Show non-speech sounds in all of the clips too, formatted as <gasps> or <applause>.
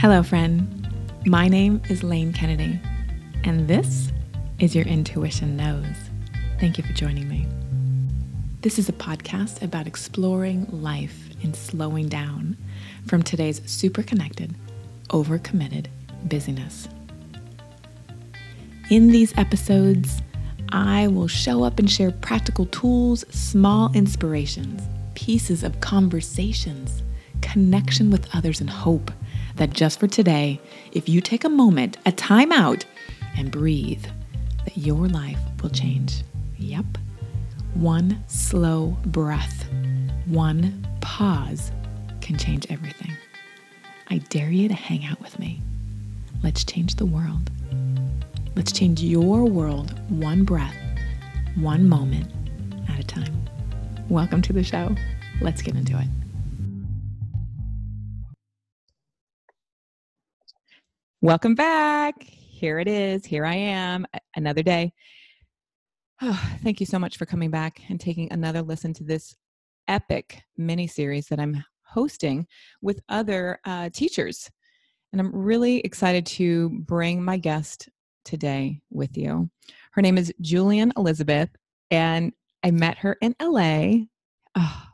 Hello, friend. My name is Lane Kennedy, and this is Your Intuition Knows. Thank you for joining me. This is a podcast about exploring life and slowing down from today's super connected, overcommitted busyness. In these episodes, I will show up and share practical tools, small inspirations, pieces of conversations, connection with others, and hope that just for today, if you take a moment, a time out, and breathe, that your life will change. Yep. One slow breath, one pause can change everything. I dare you to hang out with me. Let's change the world. Let's change your world one breath, one moment at a time. Welcome to the show. Let's get into it. Welcome back. Here it is. Here I am, another day. Oh, <sighs> thank you so much for coming back and taking another listen to this epic mini series that I'm hosting with other uh, teachers. And I'm really excited to bring my guest today with you. Her name is Julian Elizabeth, and I met her in LA. <sighs> Oh,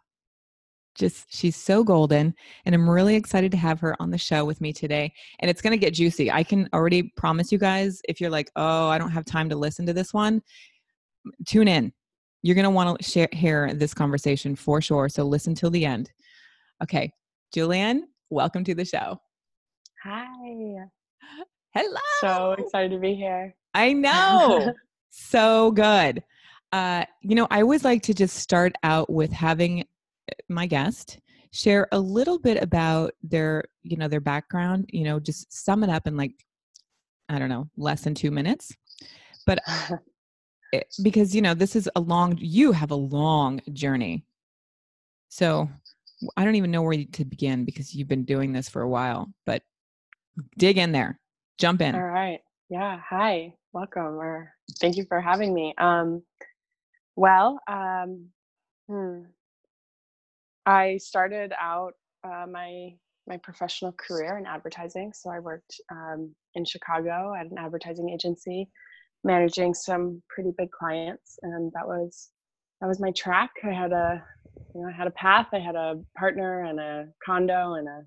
just she's so golden and i'm really excited to have her on the show with me today and it's going to get juicy i can already promise you guys if you're like oh i don't have time to listen to this one tune in you're going to want to share hear this conversation for sure so listen till the end okay julian welcome to the show hi <gasps> Hello. So excited to be here. I know. <laughs> so good. Uh, you know, I always like to just start out with having my guest share a little bit about their, you know, their background, you know, just sum it up in like, I don't know, less than two minutes. But it, <laughs> because, you know, this is a long, you have a long journey. So I don't even know where to begin because you've been doing this for a while, but dig in there jump in. All right. Yeah. Hi. Welcome. Or thank you for having me. Um, well, um, hmm. I started out uh, my my professional career in advertising. So I worked um, in Chicago at an advertising agency, managing some pretty big clients, and that was that was my track. I had a you know I had a path. I had a partner and a condo and a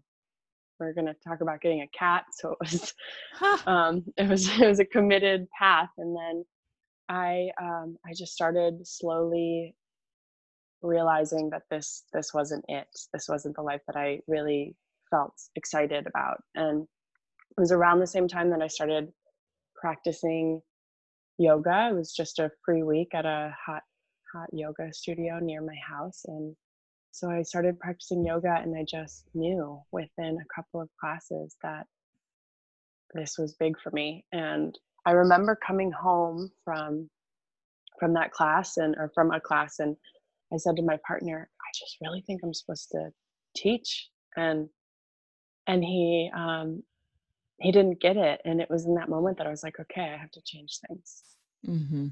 we're going to talk about getting a cat so it was um, it was it was a committed path and then i um, i just started slowly realizing that this this wasn't it this wasn't the life that i really felt excited about and it was around the same time that i started practicing yoga it was just a free week at a hot hot yoga studio near my house and so I started practicing yoga and I just knew within a couple of classes that this was big for me. And I remember coming home from from that class and or from a class and I said to my partner, I just really think I'm supposed to teach. And and he um he didn't get it. And it was in that moment that I was like, okay, I have to change things. Mm-hmm.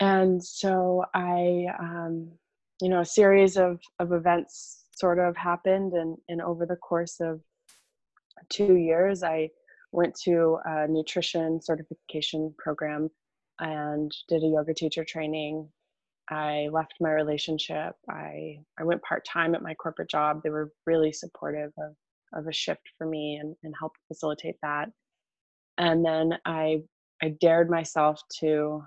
And so I um you know a series of of events sort of happened and and over the course of two years i went to a nutrition certification program and did a yoga teacher training i left my relationship i i went part-time at my corporate job they were really supportive of of a shift for me and, and helped facilitate that. And then i i dared myself to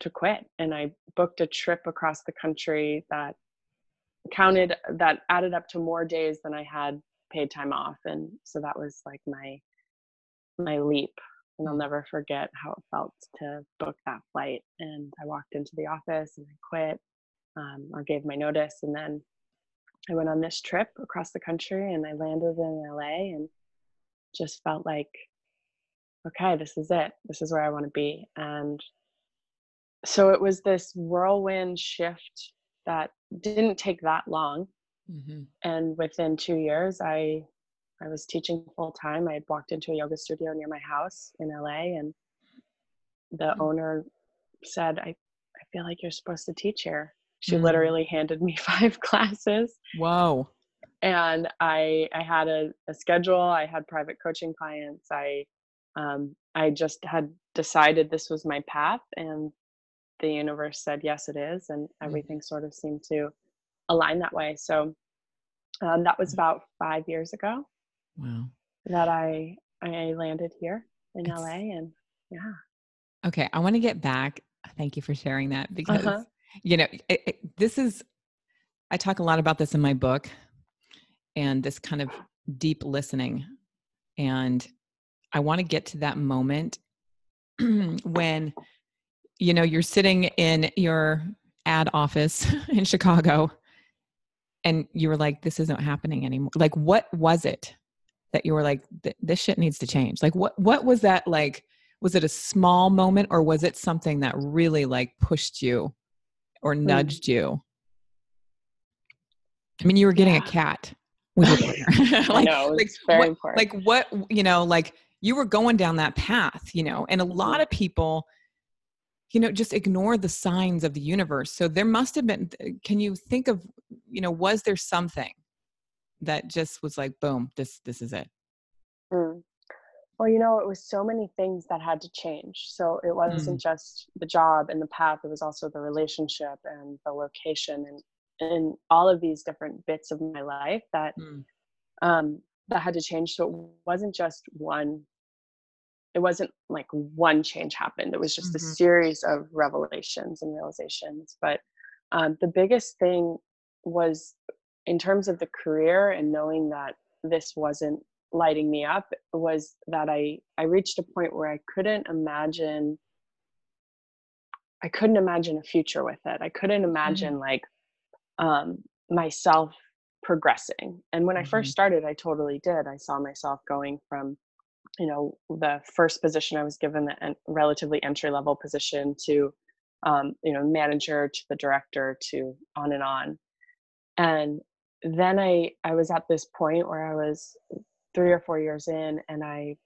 to quit and i booked a trip across the country that counted that added up to more days than i had paid time off and so that was like my my leap and i'll never forget how it felt to book that flight and i walked into the office and i quit um, or gave my notice and then i went on this trip across the country and i landed in la and just felt like okay this is it. This is where i want to be. And so it was this whirlwind shift that didn't take that long. Mm-hmm. and within two years i i was teaching full time i had walked into a yoga studio near my house in la and the mm-hmm. owner said i i feel like you're supposed to teach here she mm-hmm. literally handed me <laughs> five classes wow and I I had a, a schedule. I had private coaching clients. I um, I just had decided this was my path, and the universe said yes, it is, and Mm-hmm. everything sort of seemed to align that way. So um, that was about five years ago Wow. that I I landed here in It's- LA, and yeah. Okay, I want to get back. Thank you for sharing that because Uh-huh. you know it, it- this is. I talk a lot about this in my book, and this kind of deep listening, and I want to get to that moment <clears throat> when you know you're sitting in your ad office <laughs> in Chicago, and you were like, "This isn't happening anymore." Like, what was it that you were like, "This shit needs to change"? Like, what what was that like? was it a small moment or was it something that really like pushed you or hmm. nudged you i mean you were getting a cat with your partner like, like very what, important. like what you know like you were going down that path you know and a lot of people you know just ignore the signs of the universe so there must have been can you think of you know was there something that just was like boom this this is it Mm. Well, you know, it was so many things that had to change. So it wasn't just the job and the path, it was also the relationship and the location and and all of these different bits of my life that Mm. um that had to change. So it wasn't just one it wasn't like one change happened. It was just a Mhm. series of revelations and realizations. But um, the biggest thing was in terms of the career and knowing that this wasn't lighting me up was that I I reached a point where I couldn't imagine I couldn't imagine a future with it. I couldn't imagine like um myself progressing. And when I Mhm. first started, I totally did. I saw myself going from you know the first position I was given, the en- relatively entry level position, to um, you know manager to the director to on and on. And then I I was at this point where I was three or four years in, and I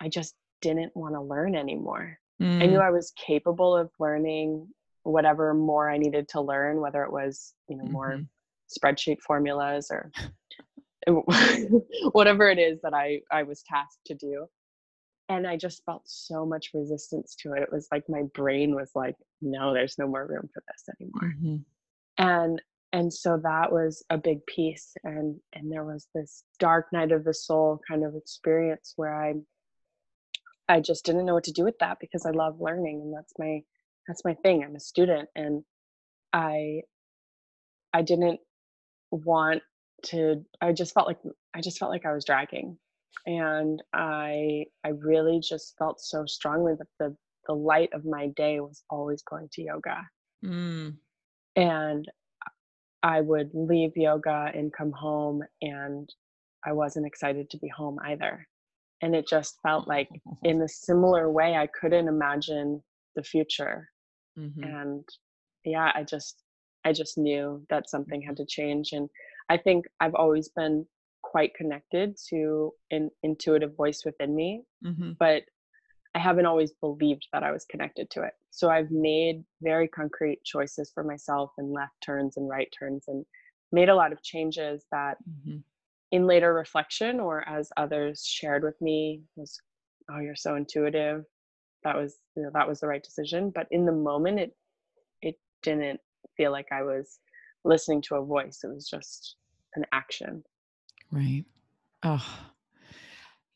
I just didn't want to learn anymore. I knew Mm. I was capable of learning whatever more I needed to learn, whether it was you know more Mhm. spreadsheet formulas or <laughs> whatever it is that I I was tasked to do. And I just felt so much resistance to it. It was like my brain was like, no, there's no more room for this anymore. Mhm. And and so that was a big piece. And and there was this dark night of the soul kind of experience where I I just didn't know what to do with that because I love learning and that's my that's my thing. I'm a student and I I didn't want to I just felt like I just felt like I was dragging. And I I really just felt so strongly that the the light of my day was always going to yoga. Mm. And I would leave yoga and come home and I wasn't excited to be home either. And it just felt like <laughs> in a similar way I couldn't imagine the future Mhm. and yeah i just i just knew that something had to change and i think i've always been quite connected to an intuitive voice within me Mhm. but i haven't always believed that i was connected to it. So i've made very concrete choices for myself and left turns and right turns and made a lot of changes that Mhm. in later reflection or as others shared with me was oh you're so intuitive. That was you know, that was the right decision. But in the moment it it didn't feel like i was listening to a voice. It was just an action. Right. Oh,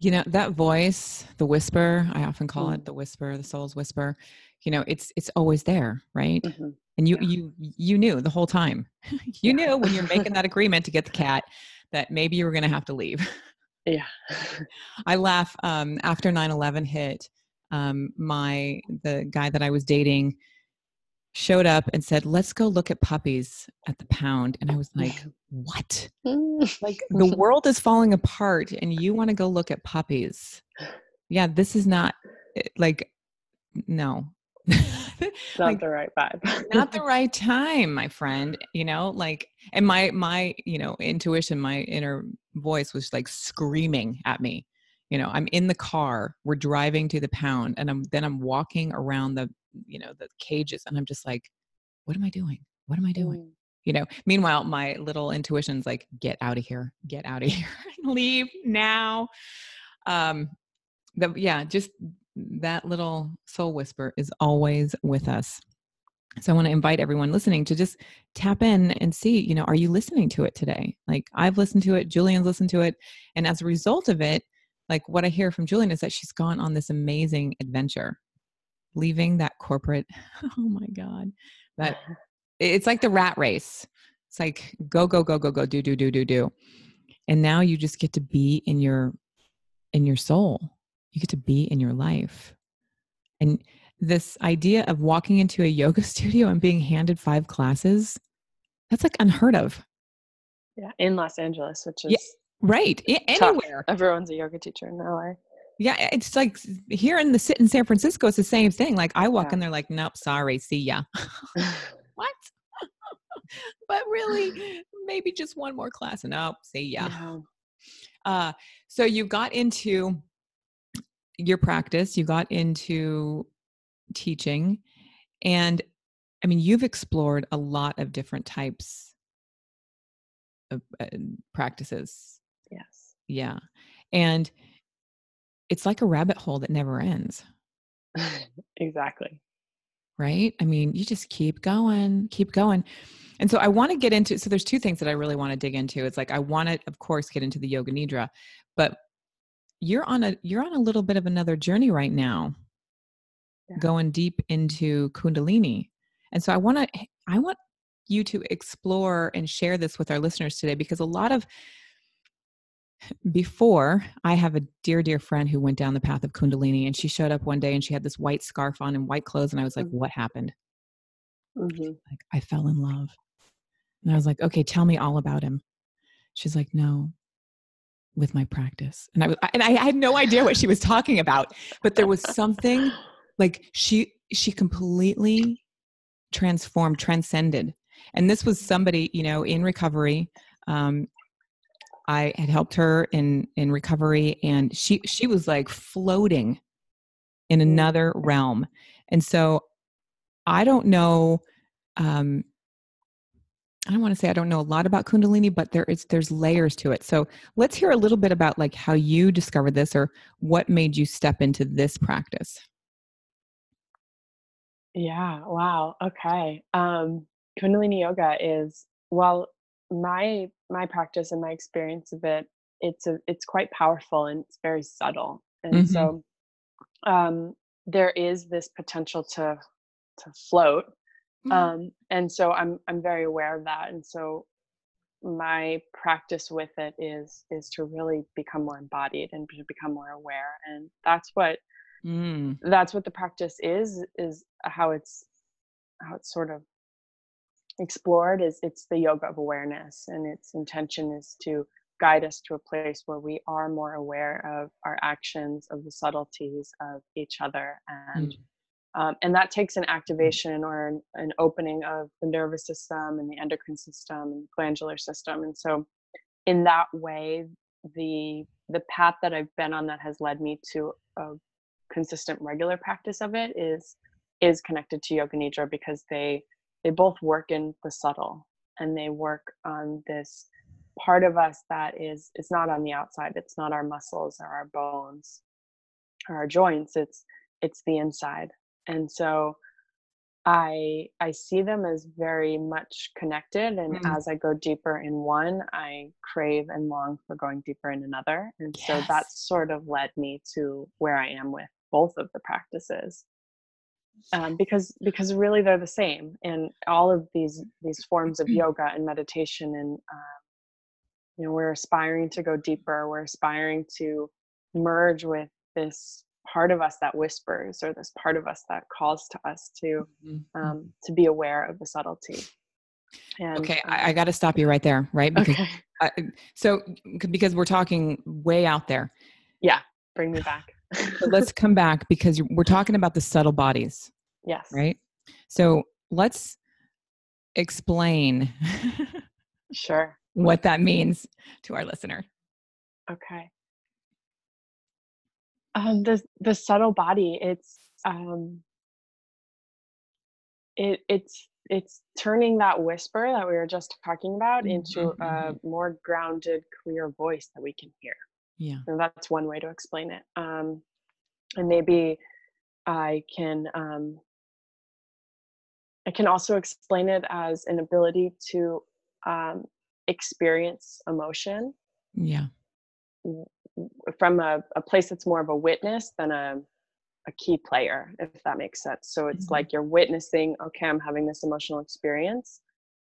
you know that voice, the whisper. I often call it Mm. the whisper, the soul's whisper. You know, it's it's always there, right? Mhm. And you Yeah. you you knew the whole time. <laughs> you Yeah. knew when you're making <laughs> that agreement to get the cat that maybe you were going to have to leave. yeah <laughs> I laugh. Um, after 9/11 hit, um, my the guy that I was dating showed up and said, "Let's go look at puppies at the pound," and I was like, <laughs> "What?" like <laughs> the world is falling apart and you want to go look at puppies. Yeah this is not eh, like no. <laughs> Not like the right vibe. not the right time my friend you know like and my my you know intuition my inner voice was like screaming at me. You know i'm in the car we're driving to the pound and i'm then i'm walking around the you know the cages and i'm just like what am i doing? What am i doing? Mm. you know meanwhile my little intuition's like get out of here. Get out of <laughs> here. Leave now. Um the, yeah just that little soul whisper is always with us. So i want to invite everyone listening to just tap in and see you know are you listening to it today? Like i've listened to it julian's listened to it and as a result of it like what i hear from julian is that she's gone on this amazing adventure leaving that corporate <laughs> oh my god that <laughs> it's like the rat race. It's like go go go go go do do do do do. And now you just get to be in your in your soul. You get to be in your life. And this idea of walking into a yoga <laughs> studio and being handed five classes that's like unheard of. Yeah in los angeles which is yeah, right anywhere. everyone's a yoga teacher in la yeah it's like here in the sit in san francisco it's the same thing like i walk yeah. in there like nope sorry see ya. <laughs> <laughs> What? <laughs> But really maybe just one more class and nope see ya. Yeah. uh so you got into your practice you got into teaching and i mean you've explored a lot of different types of uh, practices. Yes. Yeah. And it's like a rabbit hole that never ends. <laughs> Exactly. Right? I mean you just keep going keep going. And so i want to get into so there's two things that i really want to dig into. It's like i want to of course get into the yoga nidra but you're on a you're on a little bit of another journey right now. Yeah. going deep into kundalini. And so i want to i want you to explore and share this with our listeners today because a lot of before i have a dear dear friend who went down the path of kundalini and she showed up one day and she had this white scarf on and white clothes and i was like mm-hmm. what happened? Mm-hmm. like i fell in love. And i was like okay tell me all about him. She's like no with my practice. And i was and i had no idea what she was talking about but there was something like she she completely transformed transcended. And this was somebody you know in recovery um, I had helped her in in recovery and she she was like floating in mm. another realm. And so I don't know um I don't want to say I don't know a lot about kundalini but there is there's layers to it. So let's hear a little bit about like how you discovered this or what made you step into this practice. Yeah, wow. Okay. Um kundalini yoga is well my my practice and my experience of it it's a it's quite powerful and it's very subtle and mm-hmm. so um there is this potential to to float mm-hmm. um and so i'm i'm very aware of that and so my practice with it is is to really become more embodied and to become more aware and that's what mm. that's what the practice is is how it's how it's sort of explored is it's the yoga of awareness and its intention is to guide us to a place where we are more aware of our actions of the subtleties of each other and mm. um, and that takes an activation or an, an, opening of the nervous system and the endocrine system and glandular system and so in that way the the path that i've been on that has led me to a consistent regular practice of it is is connected to yoga nidra because they they both work in the subtle and they work on this part of us that is it's not on the outside it's not our muscles or our bones or our joints it's it's the inside and so i i see them as very much connected and mm. as i go deeper in one i crave and long for going deeper in another and yes. so that sort of led me to where i am with both of the practices um, because because really they're the same in all of these these forms of yoga and meditation and um, you know we're aspiring to go deeper we're aspiring to merge with this part of us that whispers or this part of us that calls to us to mm-hmm. um, to be aware of the subtlety. And, okay I, I got to stop you right there right? Because okay. I, so because we're talking way out there. Yeah bring me back let's come back because we're talking about the subtle bodies Yes. Right? So let's explain sure what that means to our listener. Okay. Um, the the subtle body, it's um, it it's it's turning that whisper that we were just talking about into Mhm, a mhm. more grounded, clear voice that we can hear. Yeah. That's one way to explain it. Um, and maybe I can um, I can also explain it as an ability to um, experience emotion Yeah. from a, a place that's more of a witness than a a key player, if that makes sense. So it's Mhm. like you're witnessing, okay, I'm having this emotional experience,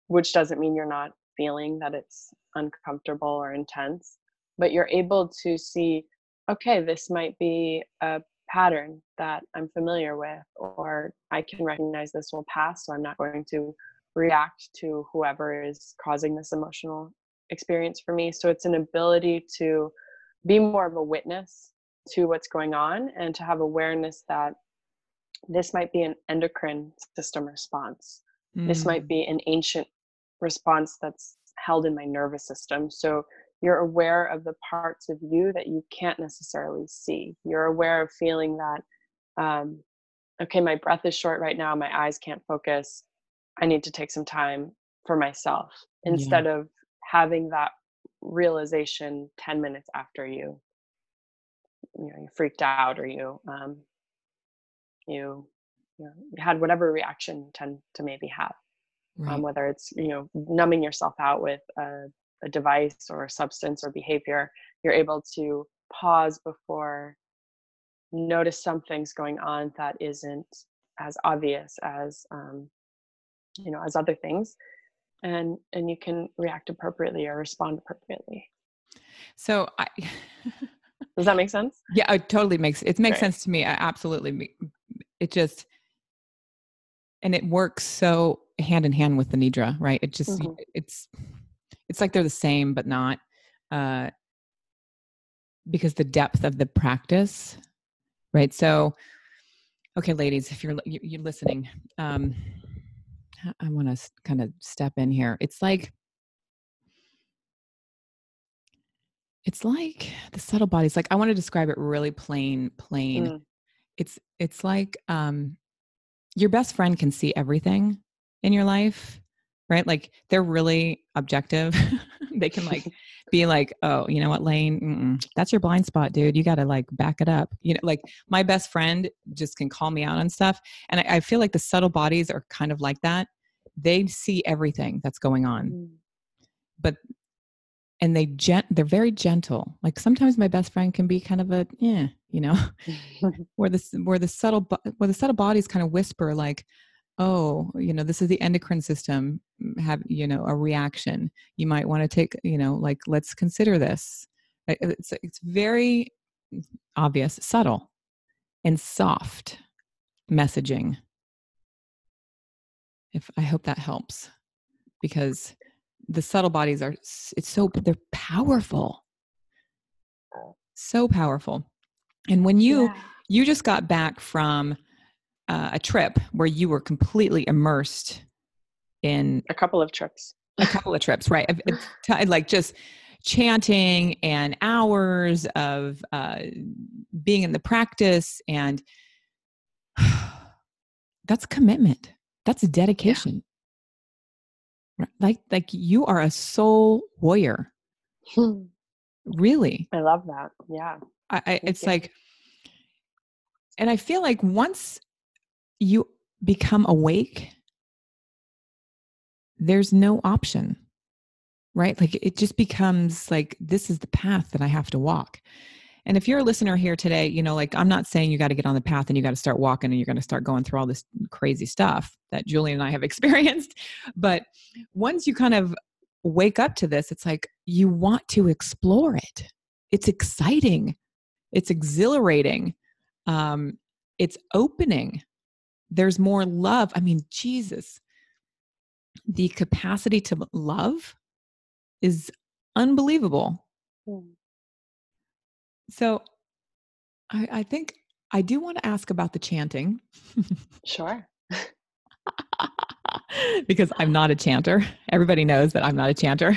which doesn't mean you're not feeling that it's uncomfortable or intense, but you're able to see, okay, this might be a pattern that I'm familiar with, or I can recognize this will pass, so I'm not going to react to whoever is causing this emotional experience for me. So it's an ability to be more of a witness to what's going on and to have awareness that this might be an endocrine system response. This might Mm. be an ancient response that's held in my nervous system. So you're aware of the parts of you that you can't necessarily see. You're aware of feeling that, um, okay, my breath is short right now, my eyes can't focus. I need to take some time for myself Yeah. instead of having that realization 10 minutes after you you know you freaked out or you um you you, know, had whatever reaction you tend to maybe have Right. um, whether it's you know numbing yourself out with a, a device or a substance or behavior you're able to pause before notice something's going on that isn't as obvious as um, you know as other things and and you can react appropriately or respond appropriately so I does that make sense Yeah, it totally makes it makes Great. sense to me. I absolutely it just and it works so hand in hand with the nidra, right? It just Mhm. it's it's like they're the same but not uh because the depth of the practice, right? So okay ladies, if you're you- you're listening, um I want to kind of step in here. It's like it's like the subtle bodies like I want to describe it really plain plain Mm, it's it's like um your best friend can see everything in your life right? Like they're really objective. <laughs> They can like <laughs> be like oh you know what lane? Mm-mm, that's your blind spot dude. You gotta like back it up. You know like my best friend just can call me out on stuff and I, I feel like the subtle bodies are kind of like that. They see everything that's going on. Mm, but and they gent they're very gentle. Like sometimes my best friend can be kind of a yeah you know? <laughs> Where the where the subtle where the subtle bodies kind of whisper like oh you know this is the endocrine system have you know a reaction. You might want to take you know like let's consider this. It's it's very obvious subtle and soft messaging. If i hope that helps because the subtle bodies are it's so they're powerful. So powerful. And when you Yeah. you just got back from uh, a trip where you were completely immersed in a couple of trips a couple of trips right Of- of ti- like just chanting and hours of uh, being in the practice and <sighs> that's commitment that's a dedication Right? like like you are a soul warrior really I love that. Yeah. I, I it's you. like and i feel like once you become awake there's no option right? Like it just becomes like this is the path that i have to walk. And if you're a listener here today you know like i'm not saying you got to get on the path and you got to start walking and you're going to start going through all this crazy stuff that julian and i have <laughs> experienced but once you kind of wake up to this it's like you want to explore it. It's exciting. It's exhilarating. Um, it's opening. There's more love. I mean jesus the capacity to love is unbelievable. Mm. so i, I think i do want to ask about the chanting. <laughs> Sure. because i'm not a chanter. Everybody knows that i'm not a chanter.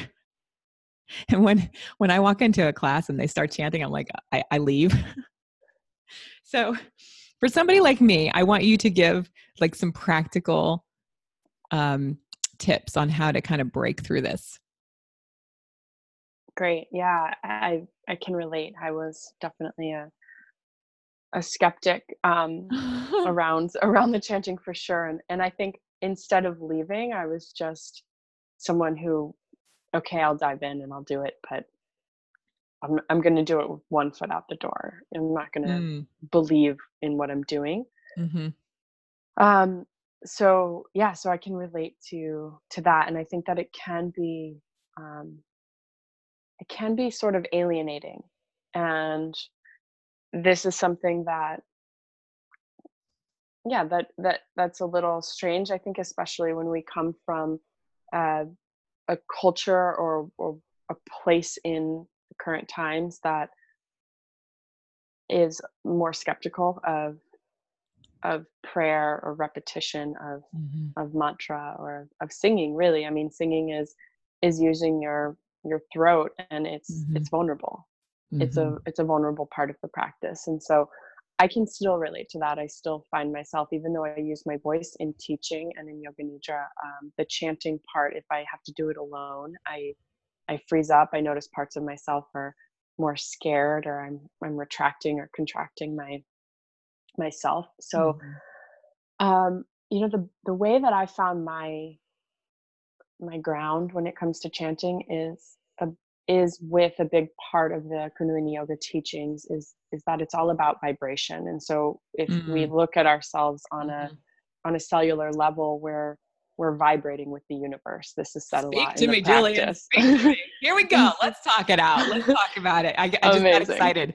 And when when i walk into a class and they start chanting i'm like i, I leave. <laughs> So for somebody like me i want you to give like some practical um, tips on how to kind of break through this. Great. Yeah, I I can relate. I was definitely a a skeptic um, <laughs> around around the chanting for sure, and and I think instead of leaving, I was just someone who, okay, I'll dive in and I'll do it, but I'm I'm going to do it with one foot out the door. I'm not going to mm. believe in what I'm doing. Mm-hmm. Um. So yeah, so I can relate to to that, and I think that it can be um, it can be sort of alienating, and this is something that yeah that that that's a little strange i think especially when we come from uh, a culture or or a place in the current times that is more skeptical of of prayer or repetition of mm-hmm. of mantra or of singing really i mean singing is is using your your throat and it's mm-hmm. it's vulnerable mm-hmm. it's a it's a vulnerable part of the practice and so i can still relate to that i still find myself even though i use my voice in teaching and in yoga nidra um, the chanting part if i have to do it alone i i freeze up i notice parts of myself are more scared or i'm i'm retracting or contracting my myself so mm-hmm. um you know the the way that i found my my ground when it comes to chanting is a is with a big part of the kundalini yoga teachings is is that it's all about vibration and so if mm-hmm. we look at ourselves on mm-hmm. a on a cellular level where we're vibrating with the universe this is said Speak a lot to me. Speak to me. here we go <laughs> let's talk it out let's talk about it i, I just Amazing. got excited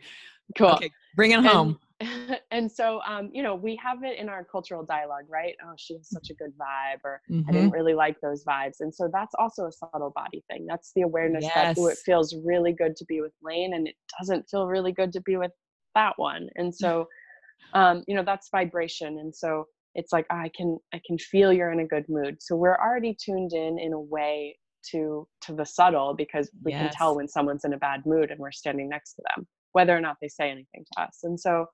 cool okay bring it home <laughs> and so um, you know we have it in our cultural dialogue right oh she has such a good vibe or mm-hmm. i didn't mm-hmm. really like those vibes and so that's also a subtle body thing that's the awareness yes. that ooh, it feels really good to be with lane and it doesn't feel really good to be with that one and <laughs> so um, you know that's vibration and so it's like oh, i can i can feel you're in a good mood so we're already tuned in in a way to to the subtle because we yes. can tell when someone's in a bad mood and we're standing next to them whether or not they say anything to us and so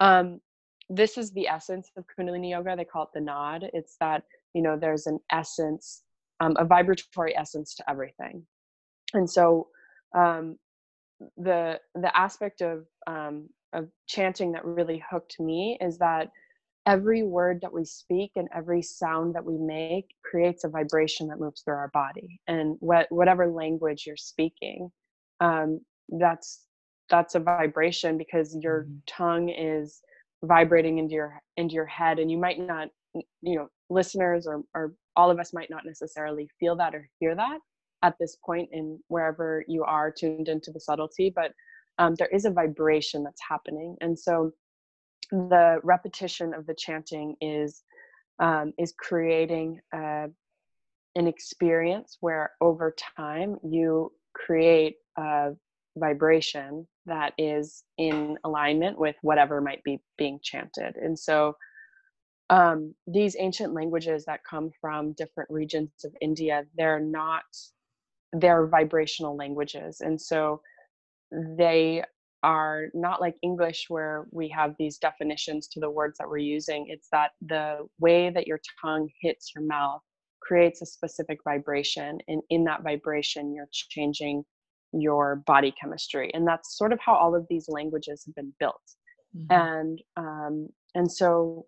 um, this is the essence of Kundalini yoga. They call it the Naad. It's that, you know, there's an essence, um, a vibratory essence to everything. And so um, the the aspect of um, of chanting that really hooked me is that every word that we speak and every sound that we make creates a vibration that moves through our body and what, whatever language you're speaking um, that's that's a vibration because your mm-hmm. tongue is vibrating into your into your head and you might not you know listeners or or all of us might not necessarily feel that or hear that at this point in wherever you are tuned into the subtlety but um, there is a vibration that's happening and so the repetition of the chanting is um, is creating uh, an experience where over time you create a vibration that is in alignment with whatever might be being chanted. And so um, these ancient languages that come from different regions of India, they're not, they're vibrational languages. And so they are not like English, where we have these definitions to the words that we're using. It's that the way that your tongue hits your mouth creates a specific vibration. And in that vibration, you're changing your body chemistry and that's sort of how all of these languages have been built. Mm-hmm. and um, and so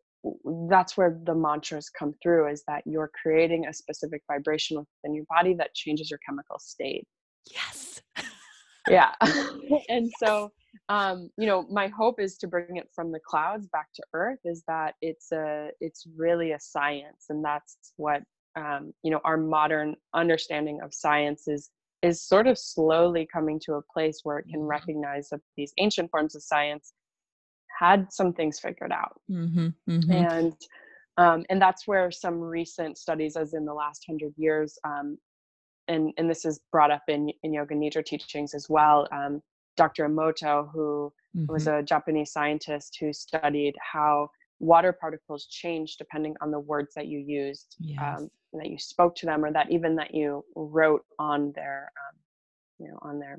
that's where the mantras come through is that you're creating a specific vibration within your body that changes your chemical state. Yes. Yeah. <laughs> <laughs> And so um, you know my hope is to bring it from the clouds back to earth is that it's a it's really a science and that's what um, you know our modern understanding of science is is sort of slowly coming to a place where it can mm-hmm. recognize that these ancient forms of science had some things figured out mm-hmm, mm-hmm. and um, and that's where some recent studies as in the last hundred years um, and and this is brought up in in yoga nidra teachings as well um, dr emoto who was mm-hmm. a japanese scientist who studied how water particles change depending on the words that you used yes. um, that you spoke to them or that even that you wrote on their um, you know on their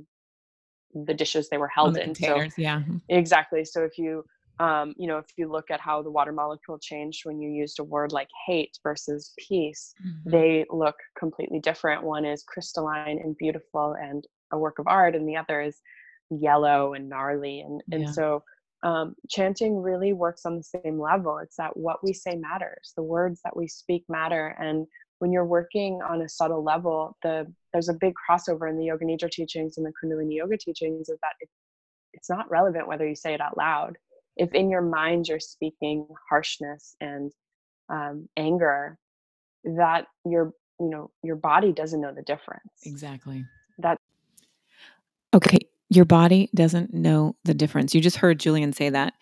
the dishes they were held the in so yeah exactly so if you um, you know, if you look at how the water molecule changed when you used a word like hate versus peace, mm-hmm. they look completely different. One is crystalline and beautiful and a work of art, and the other is yellow and gnarly. And and yeah. so um, chanting really works on the same level. It's that what we say matters. The words that we speak matter. And when you're working on a subtle level, the there's a big crossover in the Yoga Nidra teachings and the Kundalini Yoga teachings is that it, it's not relevant whether you say it out loud if in your mind you're speaking harshness and um, anger that your you know your body doesn't know the difference exactly that okay your body doesn't know the difference you just heard julian say that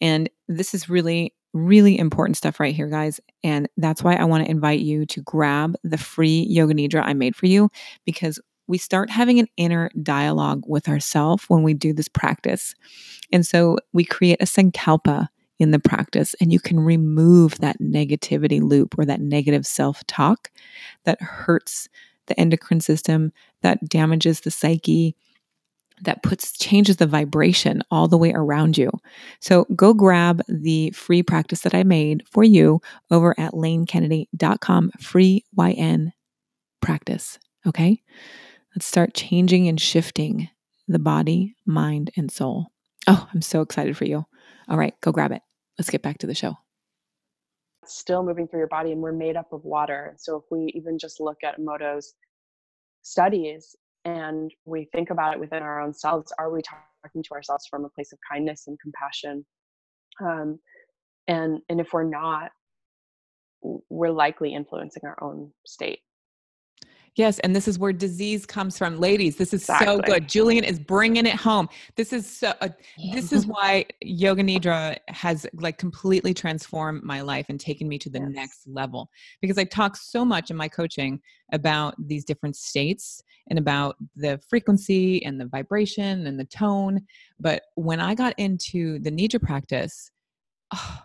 and this is really really important stuff right here guys and that's why i want to invite you to grab the free yoga nidra i made for you because we start having an inner dialogue with ourselves when we do this practice. And so we create a sankalpa in the practice, and you can remove that negativity loop or that negative self talk that hurts the endocrine system, that damages the psyche, that puts changes the vibration all the way around you. So go grab the free practice that I made for you over at lanekennedy.com free YN practice, okay? Let's start changing and shifting the body, mind, and soul. Oh, I'm so excited for you. All right, go grab it. Let's get back to the show. Still moving through your body, and we're made up of water. So if we even just look at Emoto's studies and we think about it within our own selves, are we talking to ourselves from a place of kindness and compassion? Um, and and if we're not, we're likely influencing our own state. Yes, and this is where disease comes from, ladies. This is exactly. so good. Julian is bringing it home. This is so. Uh, this is <laughs> why Yoga Nidra has like completely transformed my life and taken me to the yes. next level. Because I talk so much in my coaching about these different states and about the frequency and the vibration and the tone. But when I got into the Nidra practice, oh,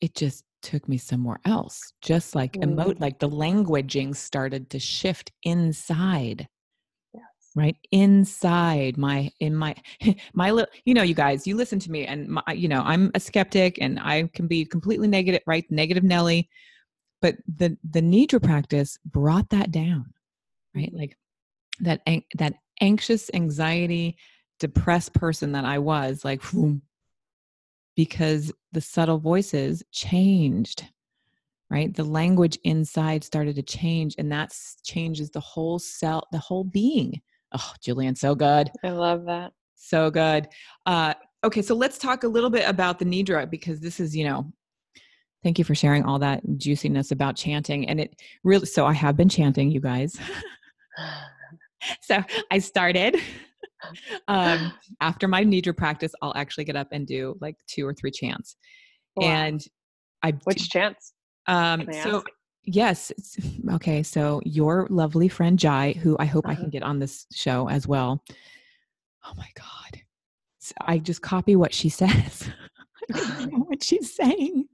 it just took me somewhere else just like mm. emote like the languaging started to shift inside yes. right inside my in my <laughs> my little you know you guys you listen to me and my, you know i'm a skeptic and i can be completely negative right negative nelly but the the nidra practice brought that down right like that that anxious anxiety depressed person that i was like whoom, because the subtle voices changed right? The language inside started to change and that changes the whole cell the whole being. Oh julian so good. I love that. So good. Uh, okay so let's talk a little bit about the nidra because this is you know thank you for sharing all that juiciness about chanting and it really so i have been chanting you guys. <sighs> <laughs> So i started um, after my nidra practice, I'll actually get up and do like two or three chants. Wow. And I which chants? Um, so yes, <laughs> okay. So your lovely friend Jai, who I hope uh-huh. I can get on this show as well. Oh my god, so I just copy what she <laughs> says. I don't <laughs> know what she's saying,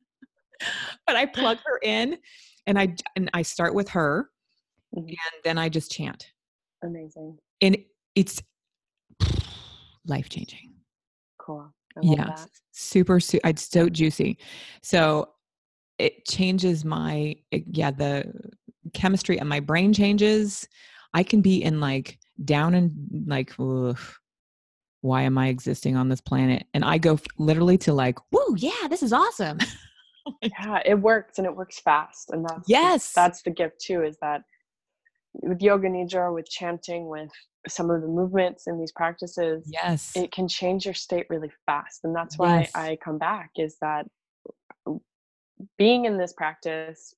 but I plug her in, and I and I start with her, mm-hmm. and then I just chant. Amazing. And it's life changing. Cool. yeah, that. super. Su- it's so juicy. So it changes my yeah the chemistry and my brain changes. I can be in like down and like. Ugh, why am I existing on this planet? And I go literally to like, whoa, yeah, this is awesome. <laughs> yeah, it works and it works fast. And that's yes, that's the gift too, is that with yoga nidra, with chanting, with some of the movements in these practices yes it can change your state really fast and that's why yes. i come back is that being in this practice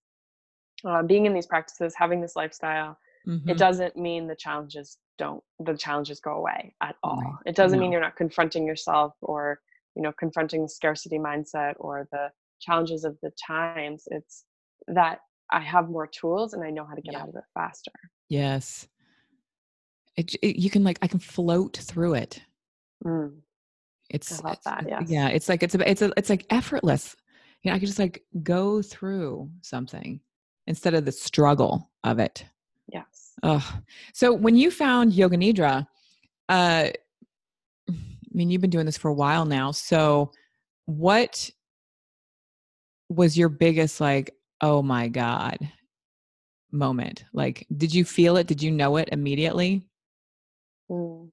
uh, being in these practices having this lifestyle mm-hmm. it doesn't mean the challenges don't the challenges go away at all right. it doesn't no. mean you're not confronting yourself or you know confronting the scarcity mindset or the challenges of the times it's that i have more tools and i know how to get yeah. out of it faster yes it, it, you can like i can float through it mm. it's, I love it's, that, yes. yeah it's like it's a, it's a, it's like effortless you know i can just like go through something instead of the struggle of it yes oh so when you found yoga nidra uh <sighs> I mean, you've been doing this for a while now. So, what was your biggest, like, oh my God moment? Like, did you feel it? Did you know it immediately? Mm.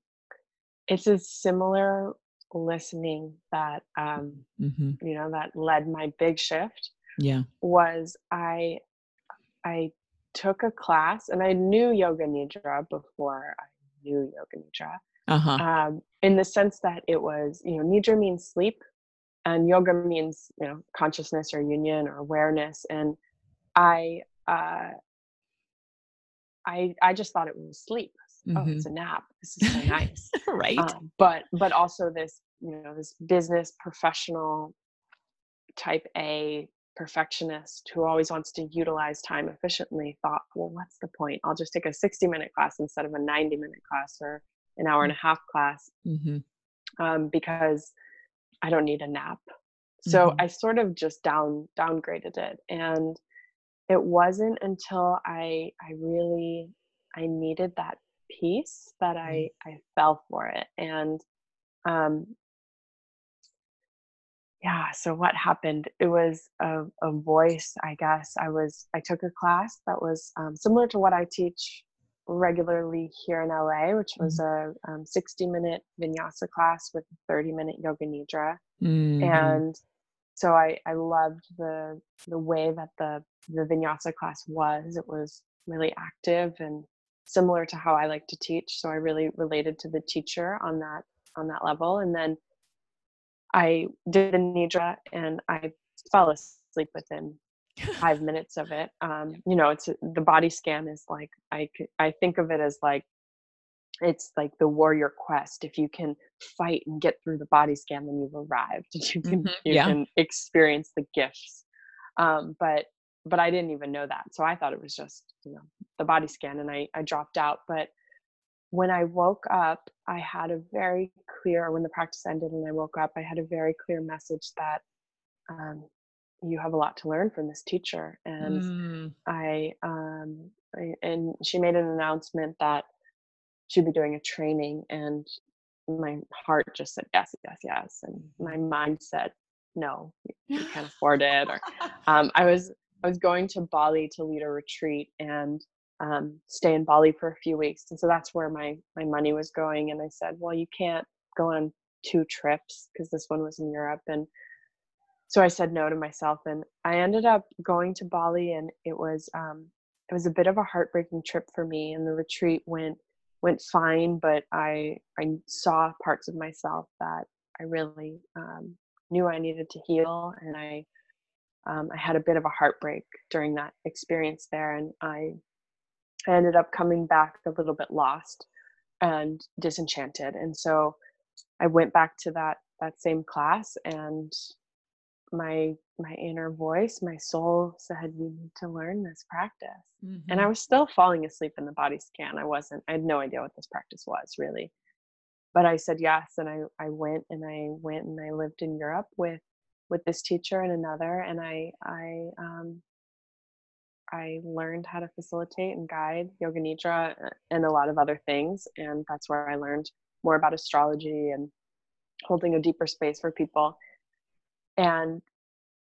It's a similar listening that, um, hmm you know, that led my big shift Yeah. was I I took a class and I knew yoga nidra before I knew yoga nidra. Uh huh. Um, in the sense that it was, you know, nidra means sleep and yoga means, you know, consciousness or union or awareness. And I uh I I just thought it was sleep. Oh, hmm it's a nap. This is so <laughs> nice. right. Um, but but also this, you know, this business professional type A perfectionist who always wants to utilize time efficiently thought, well, what's the point? I'll just take a 60 minute class instead of a 90 minute class or an hour and a half class hmm um, because I don't need a nap. So hmm I sort of just down downgraded it, and it wasn't until I I really I needed that peace that I I fell for it, and um, yeah so what happened? It was a, a voice i guess. I was i took a class that was um, similar to what i teach regularly here in la which was a um, 60 minute vinyasa class with 30 minute yoga nidra. Hmm and so i i loved the the way that the the vinyasa class was. It was really active and similar to how i like to teach so i really related to the teacher on that on that level and then I did the nidra and I fell asleep within <laughs> five minutes of it. Um, you know, it's the body scan is like I I think of it as like it's like the warrior quest. If you can fight and get through the body scan, then you've arrived. <laughs> You can hmm you Yeah. can experience the gifts. Um, but but I didn't even know that, so I thought it was just you know the body scan, and I I dropped out. But when I woke up, I had a very clear, when the practice ended and I woke up, I had a very clear message that um, you have a lot to learn from this teacher. And Mm. I, um, I, and she made an announcement that she'd be doing a training, and my heart just said yes, yes, yes, and my mind said no, you can't <laughs> afford it. Or um, I was I was going to Bali to lead a retreat and um, stay in Bali for a few weeks, and so that's where my my money was going. And I said, well, you can't go on two trips because this one was in Europe, and so I said no to myself, and I ended up going to Bali, and it was um, it was a bit of a heartbreaking trip for me. And the retreat went went fine, but I I saw parts of myself that I really um, knew I needed to heal, and I um, I had a bit of a heartbreak during that experience there, and I I ended up coming back a little bit lost and disenchanted, and so I went back to that that same class, and my my inner voice, my soul said, "You need to learn this practice." And I hmm was still falling asleep in the body scan. I wasn't. I had no idea what this practice was really, but I said yes, and I I went and I went and I lived in Europe with with this teacher and another, and I I um I learned how to facilitate and guide yoga nidra uh, and a lot of other things, and that's where I learned more about astrology and holding a deeper space for people. And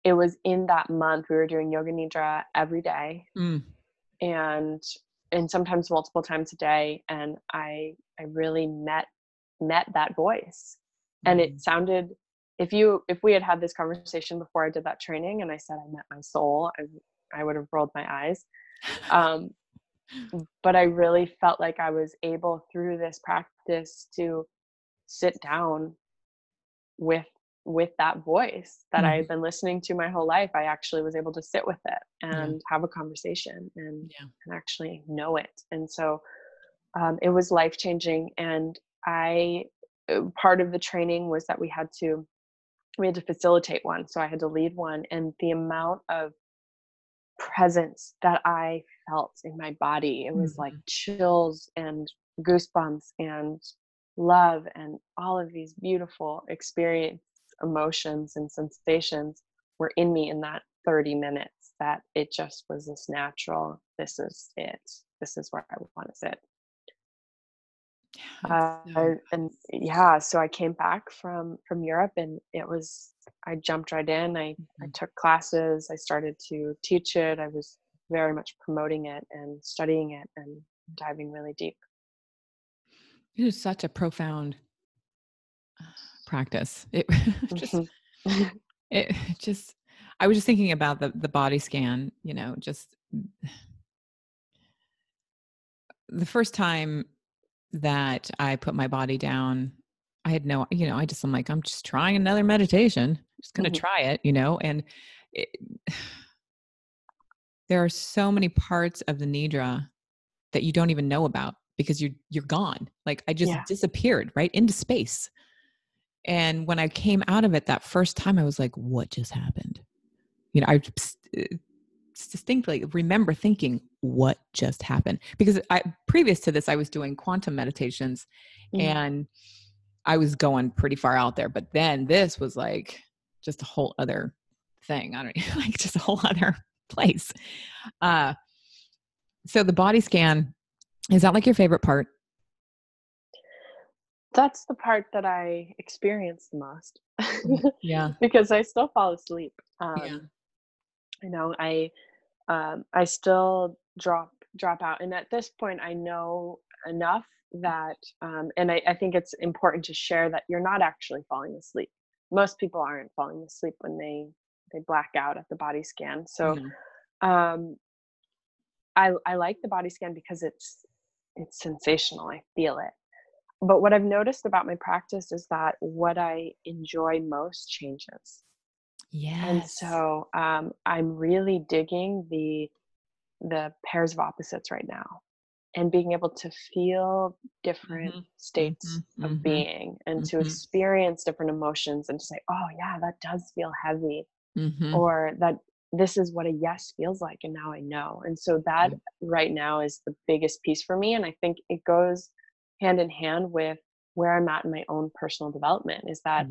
it was in that month we were doing yoga nidra every day Mm. and and sometimes multiple times a day and i i really met met that voice and Mm. it sounded if you if we had had this conversation before i did that training and i said i met my soul i, I would have rolled my eyes um, but i really felt like i was able through this practice to sit down with with that voice that I Mhm. had been listening to my whole life. I actually was able to sit with it Yeah. and have a conversation and, Yeah. and actually know it. And so um, it was life changing. And I uh, part of the training was that we had to we had to facilitate one, so I had to lead one, and the amount of presence that I felt in my body, it was like Mhm. chills and goosebumps and love and all of these beautiful experience emotions and sensations were in me in that 30 minutes that it just was this natural this is it this is where i want to sit uh, so... and yeah so i came back from from europe and it was i jumped right in i mm-hmm. i took classes i started to teach it i was very much promoting it and studying it and diving really deep it is such a profound practice it <laughs> just mm-hmm. <laughs> it just i was just thinking about the the body scan you know just the first time that I put my body down, I had no, you know, I just, I'm like, I'm just trying another meditation. I'm just going to mm-hmm. try it, you know, and it, <sighs> there are so many parts of the nidra that you don't even know about because you're you're gone like i just yeah. disappeared right into space and when i came out of it that first time i was like what just happened you know i distinctly remember thinking what just happened? Because I previous to this I was doing quantum meditations mm. and I was going pretty far out there but then this was like just a whole other thing. I don't <laughs> like just a whole other place. Uh so the body scan is that like your favorite part? That's the part that I experience the most. Mm, yeah. <laughs> Because I still fall asleep. Um yeah. you know I um, I still drop drop out. And at this point, I know enough that, um, and I, I think it's important to share that you're not actually falling asleep. Most people aren't falling asleep when they they black out at the body scan. So, mm-hmm. um, I I like the body scan because it's it's sensational. I feel it. But what I've noticed about my practice is that what I enjoy most changes. Yeah. And so um, I'm really digging the the pairs of opposites right now and being able to feel different mm-hmm. states mm-hmm. of mm-hmm. being and to mm-hmm. experience different emotions and to say, oh, yeah, that does feel heavy. Mm-hmm. Or that this is what a yes feels like. And now I know. And so that right now is the biggest piece for me. And I think it goes hand in hand with where I'm at in my own personal development is that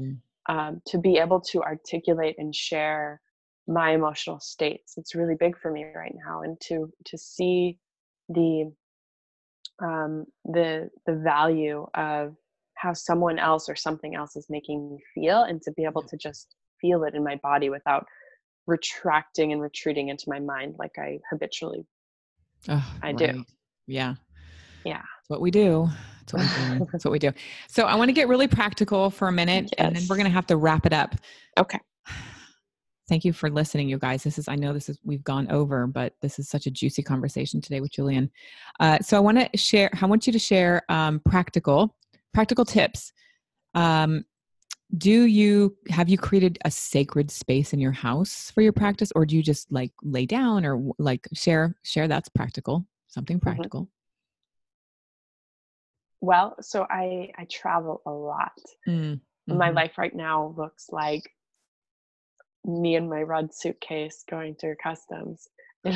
um, to be able to articulate and share my emotional states. It's really big for me right now and to to see the um, the the value of how someone else or something else is making me feel and to be able to just feel it in my body without retracting and retreating into my mind like i habitually oh, i right. do yeah. Yeah what we do that's what, we do. <laughs> That's what we do. So i want to get really practical for a minute yes. and then we're going to have to wrap it up. Okay. Thank you for listening you guys. This is i know this is we've gone over but this is such a juicy conversation today with julian. Uh, so i want to share i want you to share um, practical practical tips. Um, do you have you created a sacred space in your house for your practice or do you just like lay down or like share share that's practical something mm-hmm. Well, so I I travel a lot. Mm-hmm. My life right now looks like me and my red suitcase going through customs. <laughs>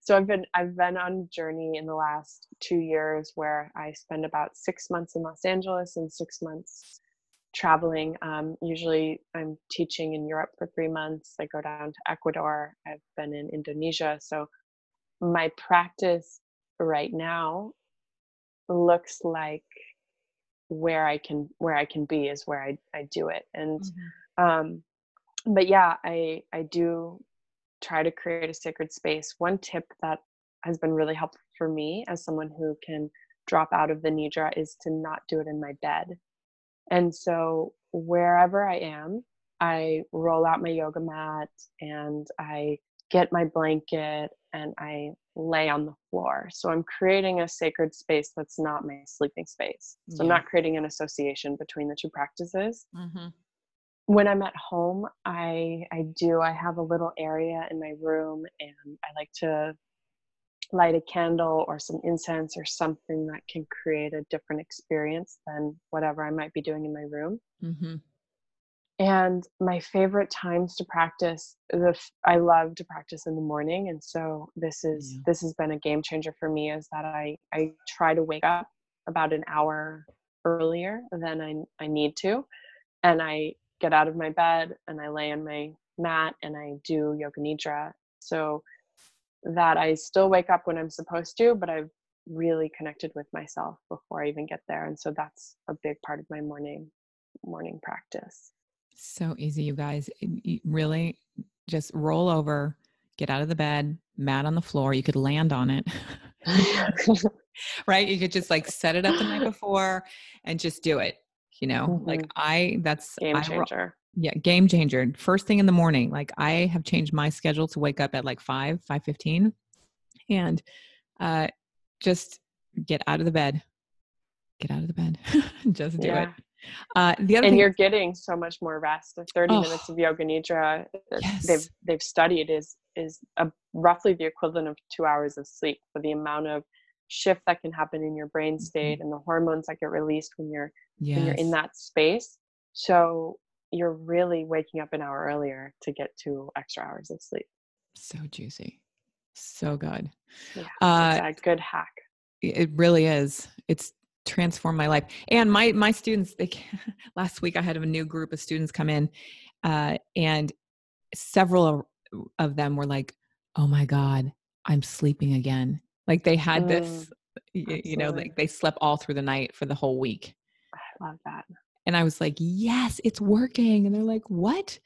so I've been I've been on a journey in the last two years where I spend about six months in Los Angeles and six months traveling. Um, usually I'm teaching in Europe for three months. I go down to Ecuador. I've been in Indonesia. So my practice right now looks like where I can where I can be is where I, I do it. And mm-hmm. um but yeah, I I do try to create a sacred space. One tip that has been really helpful for me as someone who can drop out of the nidra is to not do it in my bed. And so wherever I am, I roll out my yoga mat and I get my blanket and I lay on the floor. So I'm creating a sacred space that's not my sleeping space. So yeah. I'm not creating an association between the two practices. Mm-hmm. When I'm at home, I I do I have a little area in my room and I like to light a candle or some incense or something that can create a different experience than whatever I might be doing in my room. Mm-hmm and my favorite times to practice the i love to practice in the morning and so this is yeah. this has been a game changer for me is that i i try to wake up about an hour earlier than i i need to and i get out of my bed and i lay on my mat and i do yoga nidra so that i still wake up when i'm supposed to but i've really connected with myself before I even get there. And so that's a big part of my morning morning practice. So easy, you guys. You really just roll over, get out of the bed, mat on the floor. You could land on it. <laughs> <laughs> right? You could just like set it up the night <laughs> before and just do it. You know, mm-hmm. like I, that's game changer. I, yeah, game changer. First thing in the morning, like I have changed my schedule to wake up at like 5, 5.15 and uh, just get out of the bed. Get out of the bed. just do yeah. it. Uh, the other and thing, you're getting so much more rest. The 30 oh, minutes of yoga nidra, yes. they've they've studied is is a, roughly the equivalent of two hours of sleep for the amount of shift that can happen in your brain state mm-hmm. and the hormones that get released when you're yes. when you're in that space. So you're really waking up an hour earlier to get two extra hours of sleep. So juicy, so good. Yeah, uh, a good hack. It really is. It's transformed my life. And my my students, they <laughs> last week I had a new group of students come in, uh, and several of, them were like, "Oh my god, I'm sleeping again." Like they had mm, this, you, you know, like they slept all through the night for the whole week. I love that. And I was like, "Yes, it's working." And they're like, "What?"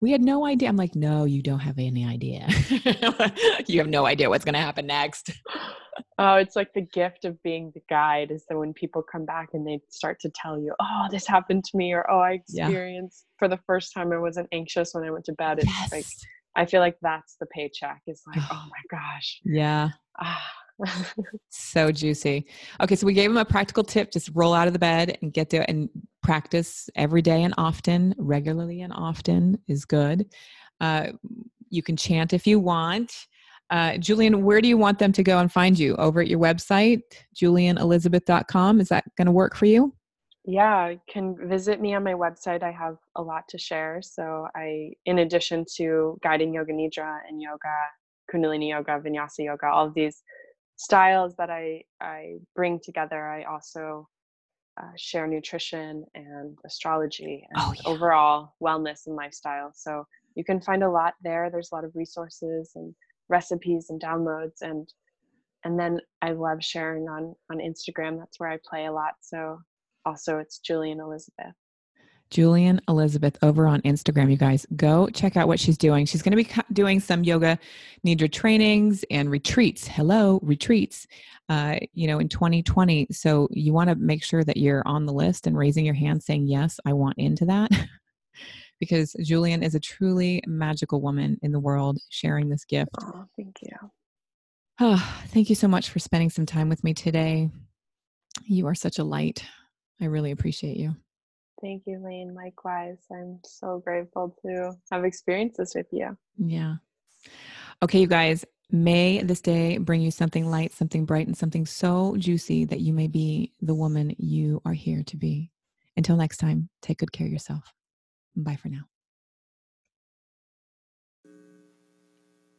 We had no idea. I'm like, no, you don't have any idea. <laughs> you have no idea what's going to happen next. oh, it's like the gift of being the guide is that when people come back and they start to tell you, oh, this happened to me, or oh, I experienced yeah. for the first time I wasn't anxious when I went to bed. It's yes. like, I feel like that's the paycheck. It's like, <sighs> oh my gosh. Yeah. Ah. So juicy. Okay, so we gave him a practical tip just roll out of the bed and get there and practice every day and often, regularly and often is good. Uh, you can chant if you want. Uh, Julian, where do you want them to go and find you? Over at your website, julianelizabeth.com. Is that going to work for you? Yeah, can visit me on my website. I have a lot to share. So, I, in addition to guiding yoga nidra and yoga, kundalini yoga, vinyasa yoga, all of these styles that I, I bring together, I also uh, share nutrition and astrology and oh, yeah. overall wellness and lifestyle. So you can find a lot there. There's a lot of resources and recipes and downloads and and then I love sharing on on Instagram. That's where I play a lot. So also it's Julian Elizabeth. Julian Elizabeth over on Instagram, you guys. Go check out what she's doing. She's going to be doing some yoga nidra trainings and retreats. Hello, retreats. Uh, you know, in 2020. So you want to make sure that you're on the list and raising your hand saying, Yes, I want into that. <laughs> because Julian is a truly magical woman in the world sharing this gift. Oh, thank you. Oh, thank you so much for spending some time with me today. You are such a light. I really appreciate you. Thank you, Lane. Likewise. I'm so grateful to have experienced this with you. Yeah. Okay, you guys, may this day bring you something light, something bright, and something so juicy that you may be the woman you are here to be. Until next time, take good care of yourself. Bye for now.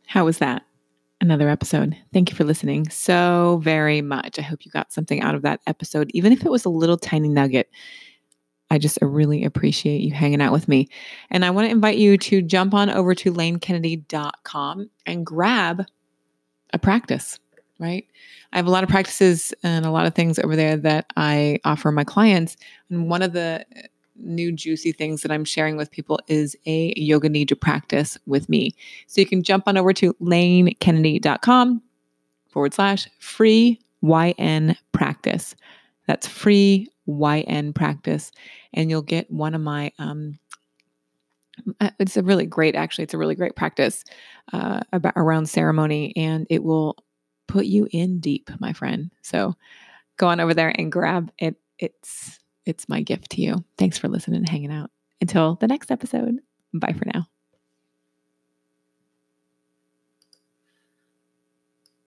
How was that? Another episode. Thank you for listening so very much. I hope you got something out of that episode, even if it was a little tiny nugget. I just really appreciate you hanging out with me. And I want to invite you to jump on over to lanekennedy.com and grab a practice, right? I have a lot of practices and a lot of things over there that I offer my clients. And one of the uh, new juicy things that I'm sharing with people is a yoga nidra practice with me. So you can jump on over to lanekennedy.com forward slash free YN practice. That's free YN practice, and you'll get one of my. Um, uh, it's a really great, actually, it's a really great practice uh, about around ceremony, and it will put you in deep, my friend. So go on over there and grab it. It's it's my gift to you. Thanks for listening and hanging out. Until the next episode. Bye for now.